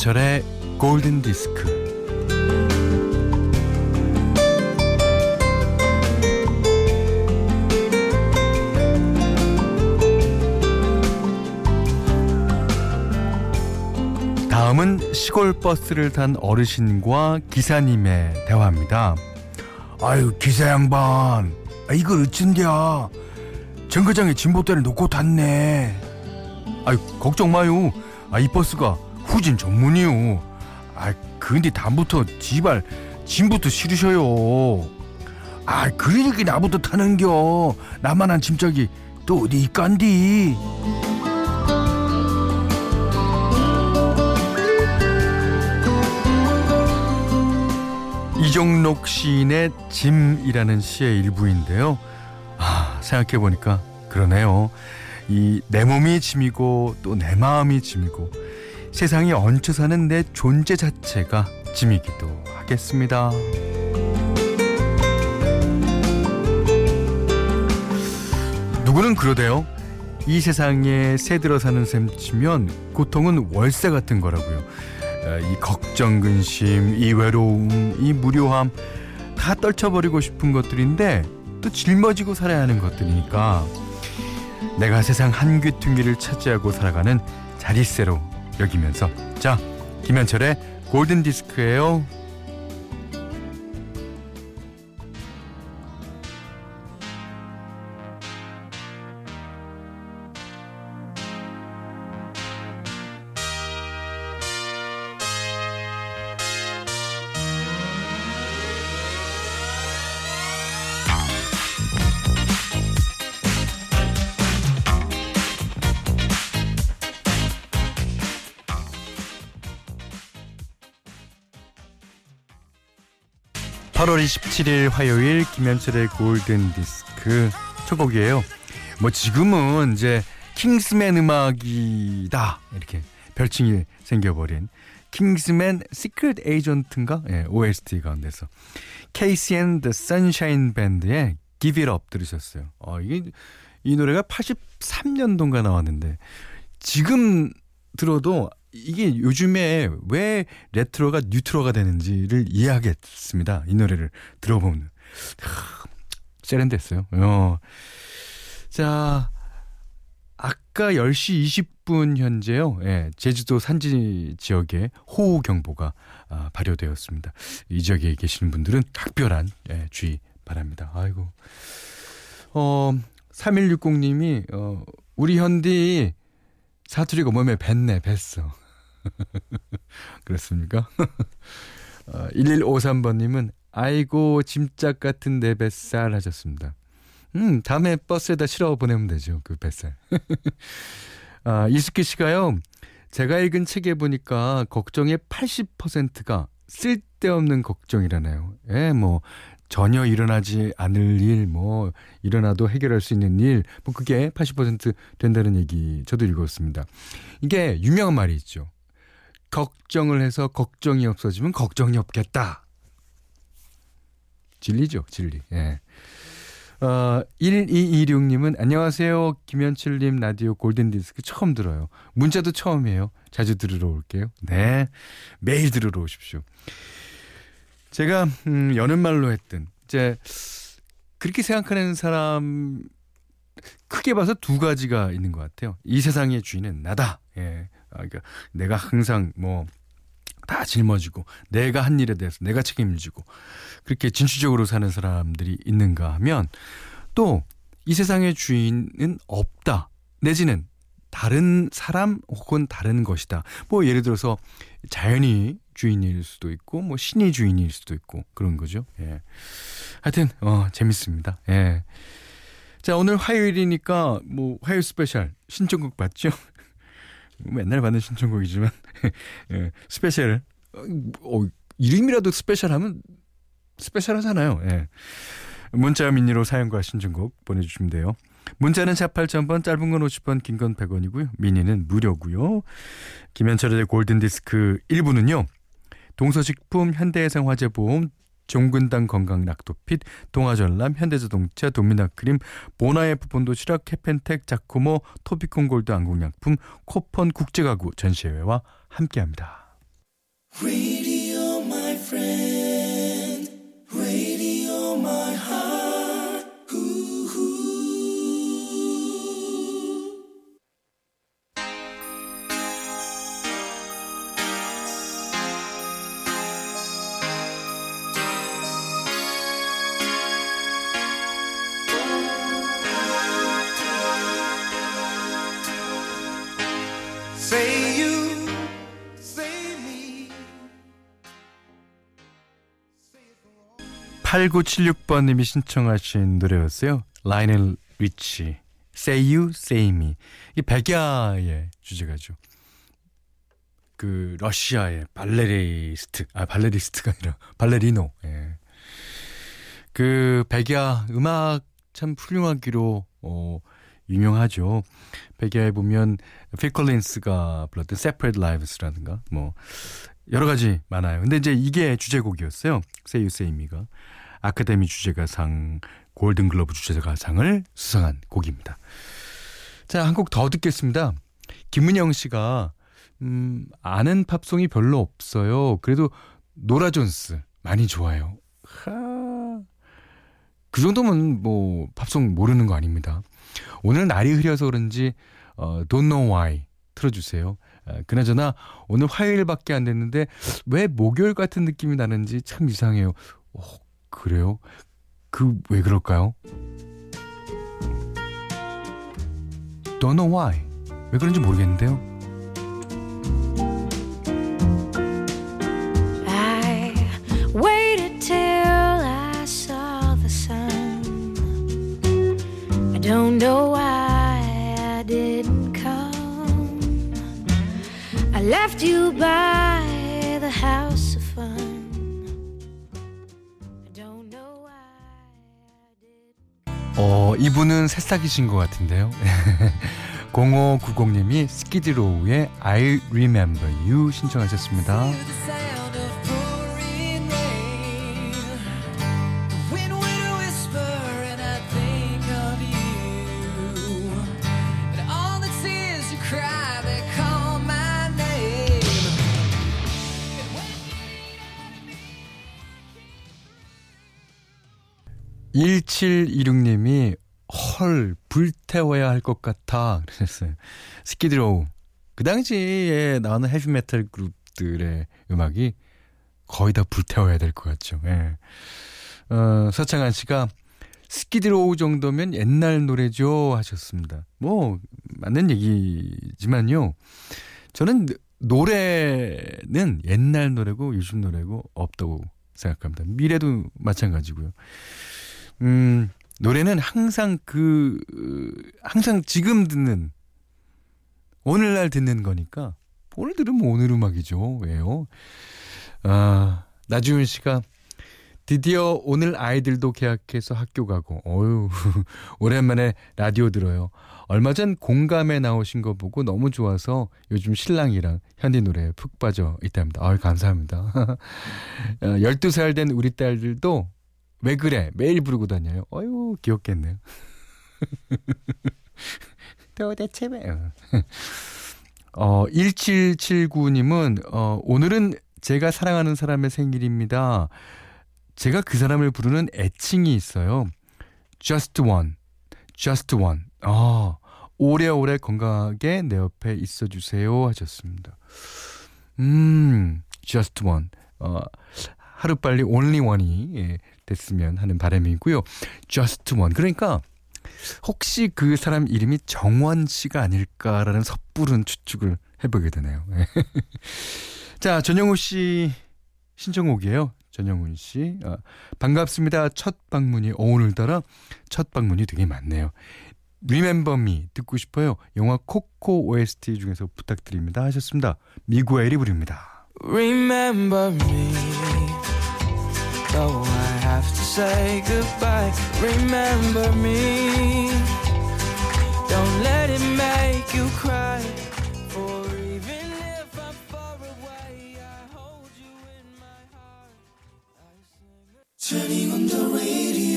김현철의 골든 디스크. 다음은 시골 버스를 탄 어르신과 기사님의 대화입니다. 아유 기사 양반 아, 이걸 어쩐냐 정거장에 진보대를 놓고 탔네 아유 걱정 마요. 아 이 버스가 후진 전문이요. 아 근데 다음부터 지발 짐부터 실으셔요. 아 그러니까 나부터 타는겨 나만한 짐짝이 또 어디 있간디 이종록 시인의 짐이라는 시의 일부인데요. 아, 생각해 보니까 그러네요. 이 내 몸이 짐이고 또 내 마음이 짐이고 세상에 얹혀 사는 내 존재 자체가 짐이기도 하겠습니다. 누구는 그러대요. 이 세상에 새 들어 사는 셈 치면 고통은 월세 같은 거라고요. 어, 이 걱정, 근심, 이 외로움, 이 무료함 다 떨쳐버리고 싶은 것들인데 또 짊어지고 살아야 하는 것들이니까 내가 세상 한 귀퉁이를 차지하고 살아가는 자릿세로 여기면서 자 김현철의 골든 디스크예요. 8월 27일 화요일 김현철의 골든 디스크 첫 곡이에요. 뭐 지금은 이제 킹스맨 음악이다 이렇게 별칭이 생겨버린 킹스맨 시크릿 에이전트인가 예, OST 가운데서 KC and the Sunshine Band의 Give It Up 들으셨어요. 어, 이게 이 노래가 83년도인가 나왔는데 지금 들어도 이게 요즘에 왜 레트로가 뉴트로가 되는지를 이해하겠습니다. 이 노래를 들어보면. 하, 세련됐어요. 어. 자, 아까 10시 20분 현재요. 예, 제주도 산지 지역에 호우 경보가 아, 발효되었습니다. 이 지역에 계시는 분들은 각별한 예, 주의 바랍니다. 아이고. 어, 3160님이, 어, 우리 현디 사투리가 몸에 뱄네, 뱄어. 그렇습니까? 어, 1153번님은 아이고 짐짝 같은 내 뱃살 하셨습니다. 음 다음에 버스에다 실어 보내면 되죠 그 뱃살. 아, 이수키 씨가요. 제가 읽은 책에 보니까 걱정의 80%가 쓸데없는 걱정이라네요. 예, 뭐 전혀 일어나지 않을 일, 뭐 일어나도 해결할 수 있는 일, 뭐 그게 80% 된다는 얘기 저도 읽었습니다. 이게 유명한 말이 있죠. 걱정을 해서 걱정이 없어지면 걱정이 없겠다. 진리죠, 진리. 예. 어, 1226님은 안녕하세요. 김현철님 라디오 골든디스크 처음 들어요. 문자도 처음이에요. 자주 들으러 올게요. 네. 매일 들으러 오십시오. 제가, 음, 여는 말로 했던, 이제, 그렇게 생각하는 사람, 크게 봐서 두 가지가 있는 것 같아요. 이 세상의 주인은 나다. 예. 아, 그러니까 내가 항상 뭐, 다 짊어지고 내가 한 일에 대해서 내가 책임지고 그렇게 진취적으로 사는 사람들이 있는가 하면 또 이 세상의 주인은 없다 내지는 다른 사람 혹은 다른 것이다. 뭐 예를 들어서 자연이 주인일 수도 있고 뭐 신이 주인일 수도 있고 그런 거죠. 예. 하여튼 어 재밌습니다. 예. 자, 오늘 화요일이니까 뭐 화요일 special 신청곡 받죠? 맨날 받는 신청곡이지만 예, special 어, 이름이라도 special하면 special하잖아요. 예. 문자 미니로 사연과 신청곡 보내주시면 돼요. 문자는 샵 8000번 짧은 건 50원 긴 건 100원이고요. 미니는 무료고요. 김현철의 골든디스크 1부는요. 동서식품 현대해상화재보험 종근당 건강 락토핏, 동아전람, 현대자동차, 도미나크림, 보나에프 본도 시락, 캐펜텍, 자코모, 토피콘 골드 안국약품, 코펀 국제가구 전시회와 함께합니다. Radio, 8976번님이 신청하신 노래였어요. 라이오넬 리치, Say You, Say Me. 이 백야의 주제가죠. 그 러시아의 발레리스트, 아 발레리스트가 아니라 발레리노. 예. 그 백야 음악 참 훌륭하기로 어, 유명하죠. 백야에 보면 필 컬린스가 불렀던 Separate Lives라든가 뭐 여러 가지 많아요. 근데 이제 이게 주제곡이었어요. Say Me가 아카데미 주제가상, 골든글러브 주제가상을 수상한 곡입니다. 자, 한 곡 더 듣겠습니다. 김은영 씨가 음, 아는 팝송이 별로 없어요. 그래도 노라 존스 많이 좋아요. 하. 그 정도면 뭐 팝송 모르는 거 아닙니다. 오늘 날이 흐려서 그런지 어, Don't Know Why 틀어주세요. 아, 그나저나 오늘 화요일밖에 안 됐는데 왜 목요일 같은 느낌이 나는지 참 이상해요. 어, 그래요? 그 왜 그럴까요? Don't know why. 왜 그런지 모르겠는데요. 이분은 새싹이신 것 같은데요. 0590님이 스키드로우의 I Remember You 신청하셨습니다. 1726님이 헐 불태워야 할 것 같아 그러셨어요. Skid Row 그 당시에 나오는 헤비메탈 그룹들의 음악이 거의 다 불태워야 될 것 같죠. 예. 어, 서창한 씨가 Skid Row 정도면 옛날 노래죠 하셨습니다. 뭐 맞는 얘기지만요. 저는 노래는 옛날 노래고 요즘 노래고 없다고 생각합니다. 미래도 마찬가지고요. 음, 노래는 항상 그, 항상 지금 듣는, 오늘날 듣는 거니까, 오늘 들으면 오늘 음악이죠. 왜요? 아, 나주윤 씨가 드디어 오늘 아이들도 계약해서 학교 가고, 어유 오랜만에 라디오 들어요. 얼마 전 공감에 나오신 거 보고 너무 좋아서 요즘 신랑이랑 현디 노래에 푹 빠져 있답니다. 아유, 감사합니다. 12살 된 우리 딸들도 왜 그래? 매일 부르고 다녀요. 어유 귀엽겠네요. 도대체 왜? 어, 1779님은, 어, 오늘은 제가 사랑하는 사람의 생일입니다. 제가 그 사람을 부르는 애칭이 있어요. Just one. Just one. 아, 오래오래 건강하게 내 옆에 있어 주세요. 하셨습니다. 음, Just one. 어, 하루빨리 only one이 예, 됐으면 하는 바람이고요. Just one. 그러니까 혹시 그 사람 이름이 정원 씨가 아닐까라는 섣부른 추측을 해보게 되네요. 자, 전영우 씨 신청곡이에요. 전영훈 씨. 아, 반갑습니다. 첫 방문이 어, 오늘따라 첫 방문이 되게 많네요. Remember Me 듣고 싶어요. 영화 코코 OST 중에서 부탁드립니다. 하셨습니다. 미구엘이 부릅니다. Remember me, though I have to say goodbye. Remember me, don't let it make you cry. For even if I'm far away, I hold you in my heart. Turning on the radio.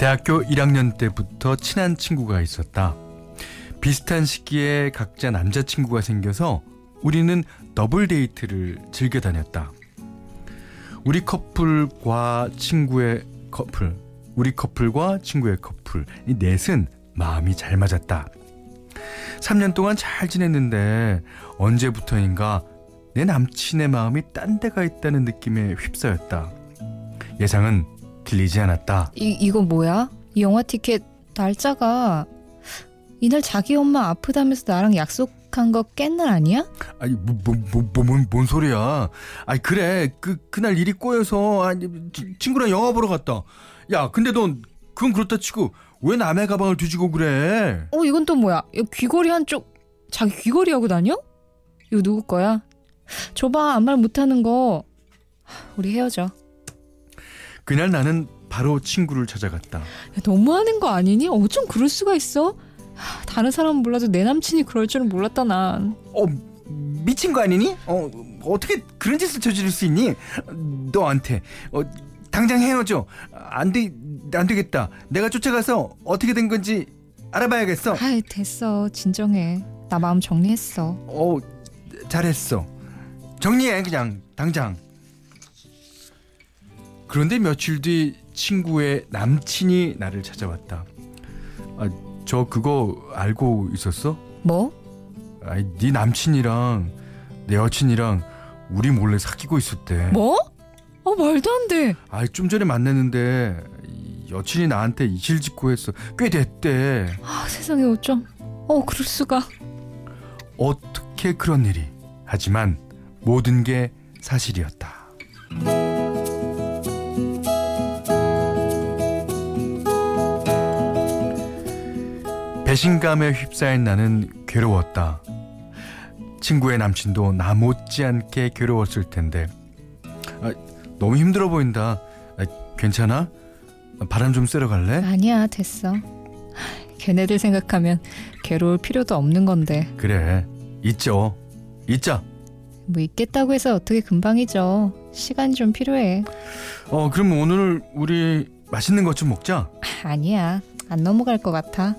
대학교 1학년 때부터 친한 친구가 있었다. 비슷한 시기에 각자 남자친구가 생겨서 우리는 더블 데이트를 즐겨 다녔다. 우리 커플과 친구의 커플, 우리 커플과 친구의 커플, 이 넷은 마음이 잘 맞았다. 3년 동안 잘 지냈는데 언제부터인가 내 남친의 마음이 딴 데가 있다는 느낌에 휩싸였다. 예상은 들리지 않았다. 이 이거 뭐야? 이 영화 티켓 날짜가 이날 자기 엄마 아프다면서 나랑 약속한 거 깬 날 아니야? 아니 뭐, 뭐, 뭐, 뭐, 뭔, 뭔 소리야? 아니 그래 그 그날 일이 꼬여서 아니 치- 친구랑 영화 보러 갔다. 야 근데 넌 그건 그렇다 치고 왜 남의 가방을 뒤지고 그래? 어 이건 또 뭐야? 이거 귀걸이 한쪽 자기 귀걸이 하고 다녀? 이거 누구 거야? 줘봐 아무 말 못하는 거 하, 우리 헤어져. 그날 나는 바로 친구를 찾아갔다. 야, 너무하는 거 아니니? 어쩜 그럴 수가 있어? 하, 다른 사람은 몰라도 내 남친이 그럴 줄은 몰랐다 난. 어 미친 거 아니니? 어 어떻게 그런 짓을 저지를 수 있니? 너한테 어 당장 헤어져. 안돼 안 되겠다. 내가 쫓아가서 어떻게 된 건지 알아봐야겠어. 아이 됐어 진정해. 나 마음 정리했어. 어 잘했어. 정리해 그냥 당장. 그런데 며칠 뒤 친구의 남친이 나를 찾아왔다. 아, 저 그거 알고 있었어? 뭐? 아니, 네 남친이랑 내 여친이랑 우리 몰래 사귀고 있었대. 뭐? 어 말도 안 돼. 아이, 좀 전에 만났는데 이 여친이 나한테 이실직고 했어. 꽤 됐대. 아 세상에 어쩜. 어 그럴 수가. 어떻게 그런 일이? 하지만 모든 게 사실이었다. 배신감에 휩싸인 나는 괴로웠다. 친구의 남친도 나 못지않게 괴로웠을 텐데. 아, 너무 힘들어 보인다. 아, 괜찮아? 바람 좀 쐬러 갈래? 아니야 됐어. 하, 걔네들 생각하면 괴로울 필요도 없는 건데 그래. 있죠. 있자. 뭐 있겠다고 해서 어떻게 금방이죠. 시간이 좀 필요해. 어, 그럼 오늘 우리 맛있는 것 좀 먹자. 아니야 안 넘어갈 것 같아.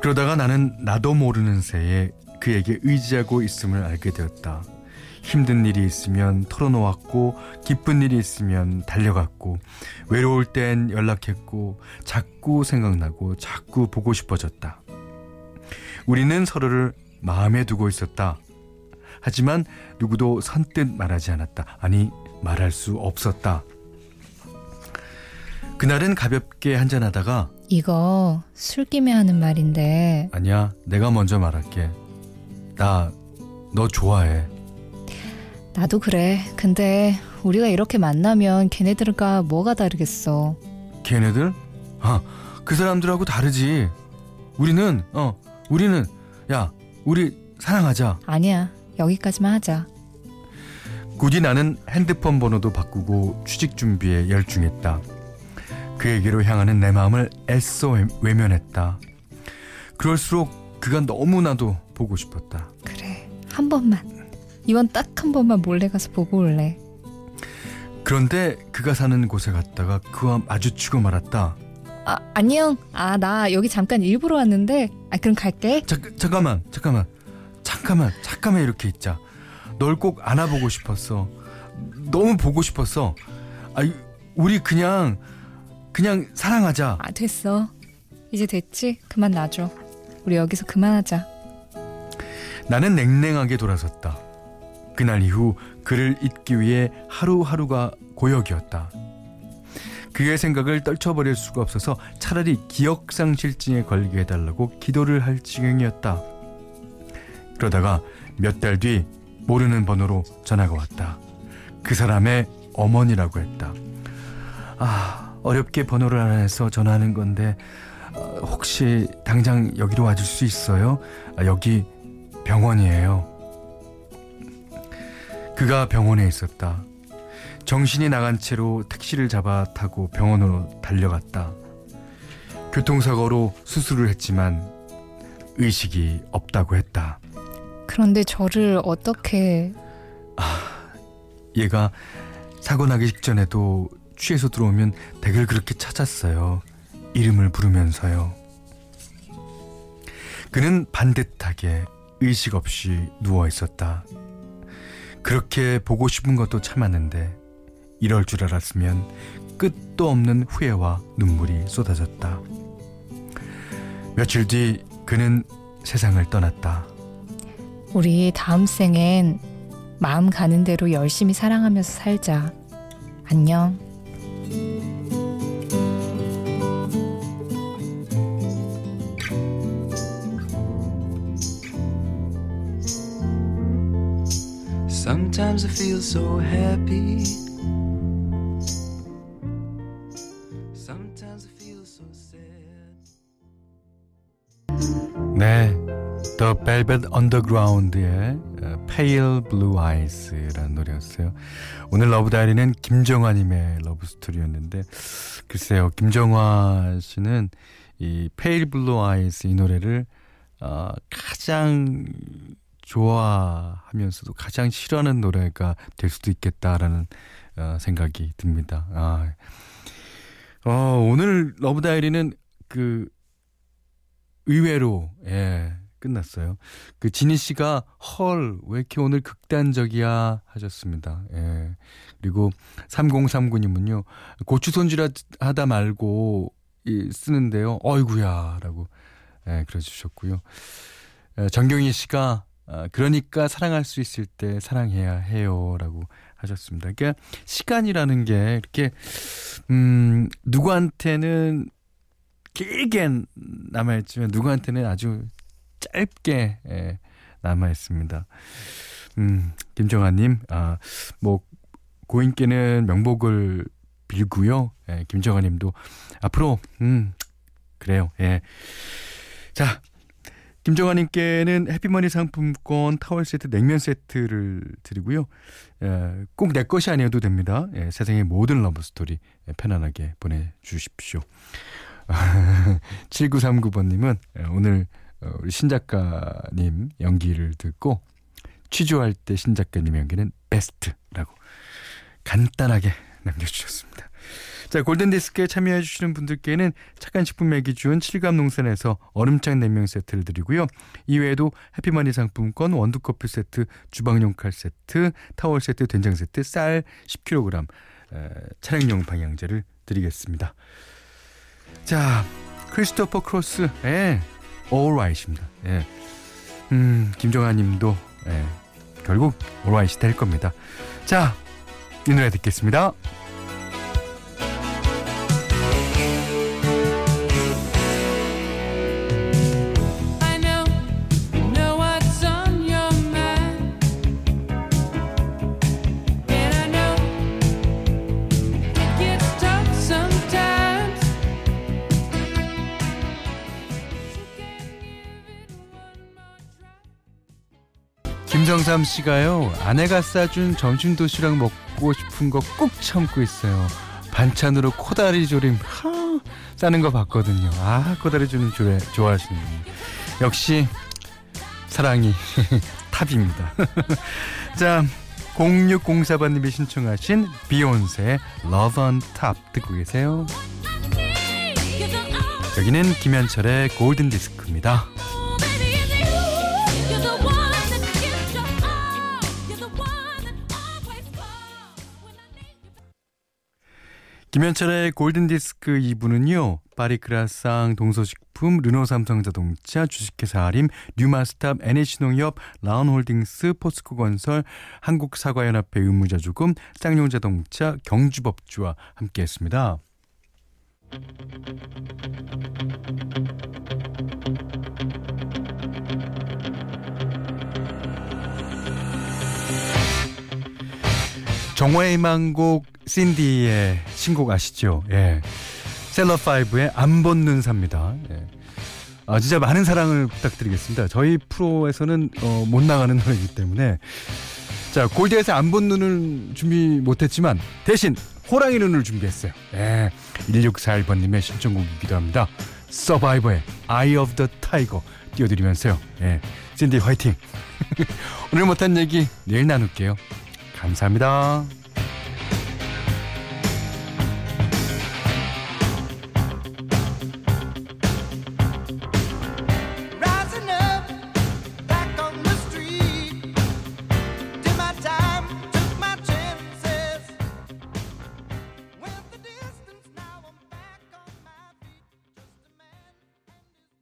그러다가 나는 나도 모르는 새에 그에게 의지하고 있음을 알게 되었다. 힘든 일이 있으면 털어놓았고 기쁜 일이 있으면 달려갔고 외로울 땐 연락했고 자꾸 생각나고 자꾸 보고 싶어졌다. 우리는 서로를 마음에 두고 있었다. 하지만 누구도 선뜻 말하지 않았다. 아니 말할 수 없었다. 그날은 가볍게 한잔하다가 이거 술김에 하는 말인데 아니야, 내가 먼저 말할게. 나 너 좋아해. 나도 그래. 근데 우리가 이렇게 만나면 걔네들과 뭐가 다르겠어. 걔네들? 아, 그 사람들하고 다르지. 우리는 어, 우리는 야, 우리 사랑하자. 아니야 여기까지만 하자. 굳이 나는 핸드폰 번호도 바꾸고 취직 준비에 열중했다. 그에게로 향하는 내 마음을 애써 외- 외면했다. 그럴수록 그가 너무나도 보고 싶었다. 그래 한 번만 이번 딱 한 번만 몰래 가서 보고 올래. 그런데 그가 사는 곳에 갔다가 그와 마주치고 말았다. 아 안녕. 아 나 여기 잠깐 일부러 왔는데 아 그럼 갈게. 잠, 잠깐만, 잠깐만, 잠깐만, 잠깐만 이렇게 있자. 널 꼭 안아보고 싶었어. 너무 보고 싶었어. 아, 우리 그냥 그냥 사랑하자. 아 됐어. 이제 됐지? 그만 놔줘. 우리 여기서 그만하자. 나는 냉랭하게 돌아섰다. 그날 이후 그를 잊기 위해 하루하루가 고역이었다. 그의 생각을 떨쳐버릴 수가 없어서 차라리 기억상실증에 걸리게 해달라고 기도를 할 지경이었다. 그러다가 몇 달 뒤 모르는 번호로 전화가 왔다. 그 사람의 어머니라고 했다. 아, 어렵게 번호를 알아내서 전화하는 건데 어, 혹시 당장 여기로 와줄 수 있어요? 아, 여기 병원이에요. 그가 병원에 있었다. 정신이 나간 채로 택시를 잡아 타고 병원으로 달려갔다. 교통사고로 수술을 했지만 의식이 없다고 했다. 그런데 저를 어떻게 얘가 사고 나기 직전에도 취해서 들어오면 댁을 그렇게 찾았어요. 이름을 부르면서요. 그는 반듯하게 의식 없이 누워 있었다. 그렇게 보고 싶은 것도 참았는데 이럴 줄 알았으면 끝도 없는 후회와 눈물이 쏟아졌다. 며칠 뒤 그는 세상을 떠났다. 우리 다음 생엔 마음 가는 대로 열심히 사랑하면서 살자. 안녕. Sometimes I feel so happy. Sometimes I feel so sad. 네, The Velvet Underground의 어, Pale Blue Eyes라는 노래였어요. 오늘 러브 다이리는 김정화님의 러브 스토리였는데 글쎄요, 김정화 씨는 이 Pale Blue Eyes 이 노래를 어, 가장 좋아하면서도 가장 싫어하는 노래가 될 수도 있겠다라는 어, 생각이 듭니다. 아, 어, 오늘 Love Diary는 그 의외로 예 끝났어요. 그 지니 씨가 헐 왜 이렇게 오늘 극단적이야 하셨습니다. 예 그리고 3039님은요 고추 손질하다 말고 이, 쓰는데요. 어이구야라고 예 그래 주셨고요. 예, 정경희 씨가 아, 그러니까 사랑할 수 있을 때 사랑해야 해요라고 하셨습니다. 그러니까 시간이라는 게 이렇게 음 누구한테는 길게 남아 있지만 누구한테는 아주 짧게 예, 남아 있습니다. 음, 김정아님, 아, 뭐, 고인께는 명복을 빌고요. 예, 김정아님도 앞으로, 음, 그래요. 예. 자, 김정아님께는 해피머니 상품권 타월 세트, 냉면 세트를 드리고요. 예, 꼭 내 것이 아니어도 됩니다. 예, 세상의 모든 love story 예, 편안하게 보내주십시오. 7939번님은 오늘 어, 우리 신작가님 연기를 듣고 취조할 때 신작가님 연기는 베스트라고 간단하게 남겨주셨습니다. 자 골든디스크에 참여해주시는 분들께는 착한 식품의 기준 칠갑농산에서 얼음장 냉면 세트를 드리고요. 이외에도 해피머니 상품권 원두커피 세트, 주방용 칼 세트, 타월 세트, 된장 세트, 쌀 10kg, 에, 차량용 방향제를 드리겠습니다. 자, 크리스토퍼 크로스, 예, 올라이트입니다. 예, 음, 김정아 님도 예, 결국 올라이트 될 겁니다. 자, 이 노래 듣겠습니다. 김정삼 씨가요 아내가 싸준 점심 도시락 먹고 싶은 거꾹 참고 있어요. 반찬으로 코다리 조림 하, 싸는 거 봤거든요. 아 코다리 조림 좋아, 좋아하시는 분. 역시 사랑이 탑입니다. 자 0604번님이 신청하신 비욘세 Love on Top 듣고 계세요. 여기는 김현철의 골든 디스크입니다. 김현철의 골든디스크 2부는요. 파리크라상, 동서식품, 르노삼성자동차, 주식회사 아림, 뉴마스탑, NH농협, 라운홀딩스, 포스코건설, 한국사과연합회 의무자조금, 쌍용자동차, 경주법주와 함께했습니다. 정화의 망곡 신디의 신곡 아시죠? 예. 셀러5의 안 벗는 삽니다. 예. 아, 진짜 많은 사랑을 부탁드리겠습니다. 저희 프로에서는 어, 못 나가는 노래이기 때문에 자 골드에서 안 본 눈을 준비 못했지만 대신 호랑이 눈을 준비했어요. 예. 1641번님의 신청곡이기도 합니다. 서바이버의 Eye of the Tiger 띄워드리면서요. 예. 신디 화이팅! 오늘 못한 얘기 내일 나눌게요. 감사합니다.